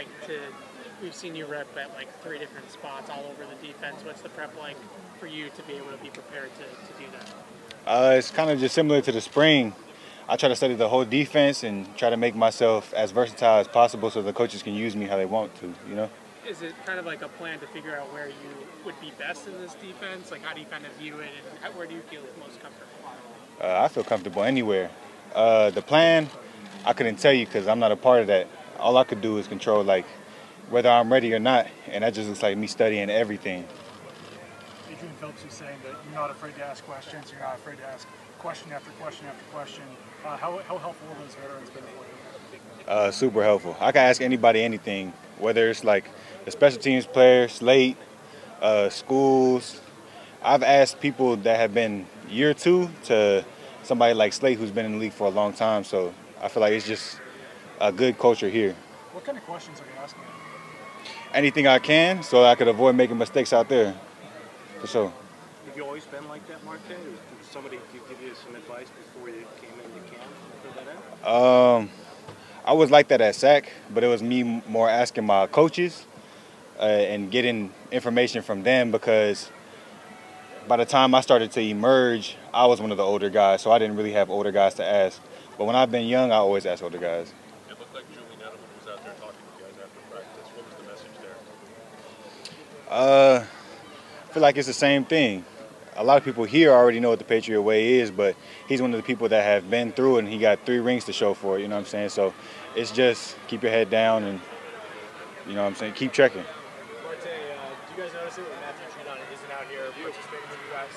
like to we've seen you rep at like three different spots all over the defense. What's the prep like for you to be able to be prepared to, to do that? Uh, it's kind of just similar to the spring. I try to study the whole defense and try to make myself as versatile as possible so the coaches can use me how they want to, you know? Is it kind of like a plan to figure out where you would be best in this defense? Like, how do you kind of view it, and how, where do you feel most comfortable? Uh, I feel comfortable anywhere. Uh, the plan, I couldn't tell you because I'm not a part of that. All I could do is control like whether I'm ready or not, and that just looks like me studying everything. Adrian Phillips was saying that you're not afraid to ask questions. You're not afraid to ask question after question after question. Uh, how, how helpful have those veterans been for you? Uh, super helpful. I can ask anybody anything, whether it's like the special teams player, Slater, uh, Schooler. I've asked people that have been year two to somebody like Slater who's been in the league for a long time. So I feel like it's just a good culture here. What kind of questions are you asking? Anything I can so I could avoid making mistakes out there. For sure. Have you always been like that, Marte? Did somebody give you some advice before you came into camp for that in? Um, I was like that at SAC, but it was me more asking my coaches uh, and getting information from them because by the time I started to emerge, I was one of the older guys, so I didn't really have older guys to ask. But when I've been young, I always ask older guys. It looked like Julian Edelman was out there talking to you guys after practice. What was the message there? Uh, I feel like it's the same thing. A lot of people here already know what the Patriot Way is, but he's one of the people that have been through it, and he got three rings to show for it. You know what I'm saying? So it's just keep your head down and you know what I'm saying. Keep checking. Marte, uh, do you guys notice it when Matthew Judon isn't out here participating with you guys?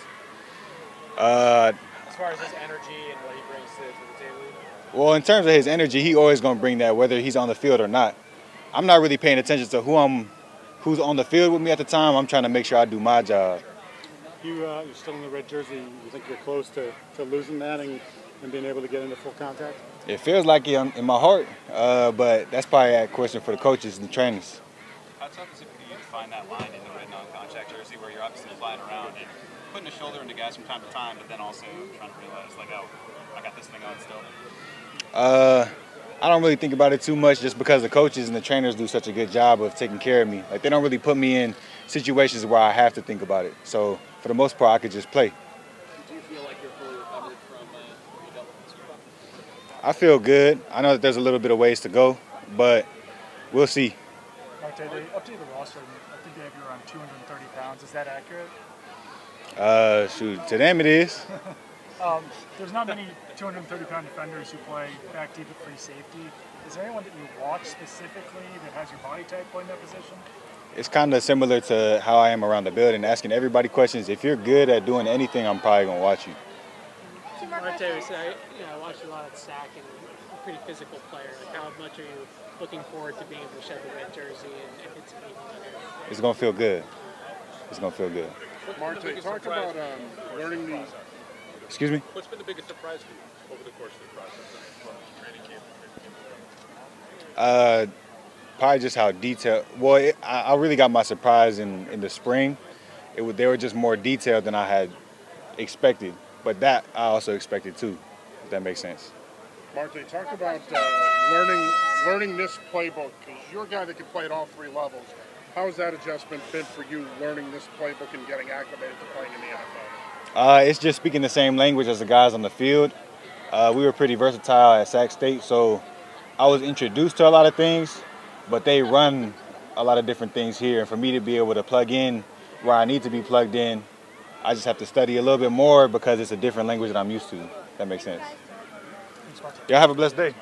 Uh, As far as his energy and what he brings to, to the table? well, in terms of his energy, he always gonna bring that, whether he's on the field or not. I'm not really paying attention to who I'm, who's on the field with me at the time. I'm trying to make sure I do my job. You, uh, you're still in the red jersey. You think you're close to, to losing that and, and being able to get into full contact? It feels like it in my heart, uh, but that's probably a question for the coaches and the trainers. How tough is it for you to find that line in the red non-contact jersey where you're obviously flying around and putting a shoulder into guys from time to time, but then also trying to realize like, oh, I got this thing on still. Uh, I don't really think about it too much just because the coaches and the trainers do such a good job of taking care of me. Like they don't really put me in situations where I have to think about it. So for the most part, I could just play. Do you feel like you're fully recovered from uh, what you dealt with this? I feel good. I know that there's a little bit of ways to go, but we'll see. Marte, they updated the roster. I think they have you around 230 pounds. Is that accurate? Uh, shoot, to them it is. Um, there's not many 230 pound defenders who play back deep at free safety. Is there anyone that you watch specifically that has your body type playing that position? It's kind of similar to how I am around the building, asking everybody questions. If you're good at doing anything, I'm probably gonna watch you. Marte was, I, you know, I watched a lot of Sac and a pretty physical player. Like, how much are you looking forward to being able to shed the red jersey and, and hit some meetings? It's gonna feel good. It's gonna feel good. Marte, talk about um, learning the. Excuse me. What's been the biggest surprise for you over the course of the process? Training camp. Uh, probably just how detailed. Well, it, I, I really got my surprise in, in the spring. It was, they were just more detailed than I had expected. But that I also expected too. If that makes sense. Marte, talk about uh, learning learning this playbook because you're a guy that can play at all three levels. How has that adjustment been for you, learning this playbook and getting acclimated to playing in the NFL? Uh, it's just speaking the same language as the guys on the field. Uh, we were pretty versatile at Sac State, so I was introduced to a lot of things, but they run a lot of different things here. And for me to be able to plug in where I need to be plugged in, I just have to study a little bit more because it's a different language that I'm used to. That makes sense. Y'all have a blessed day.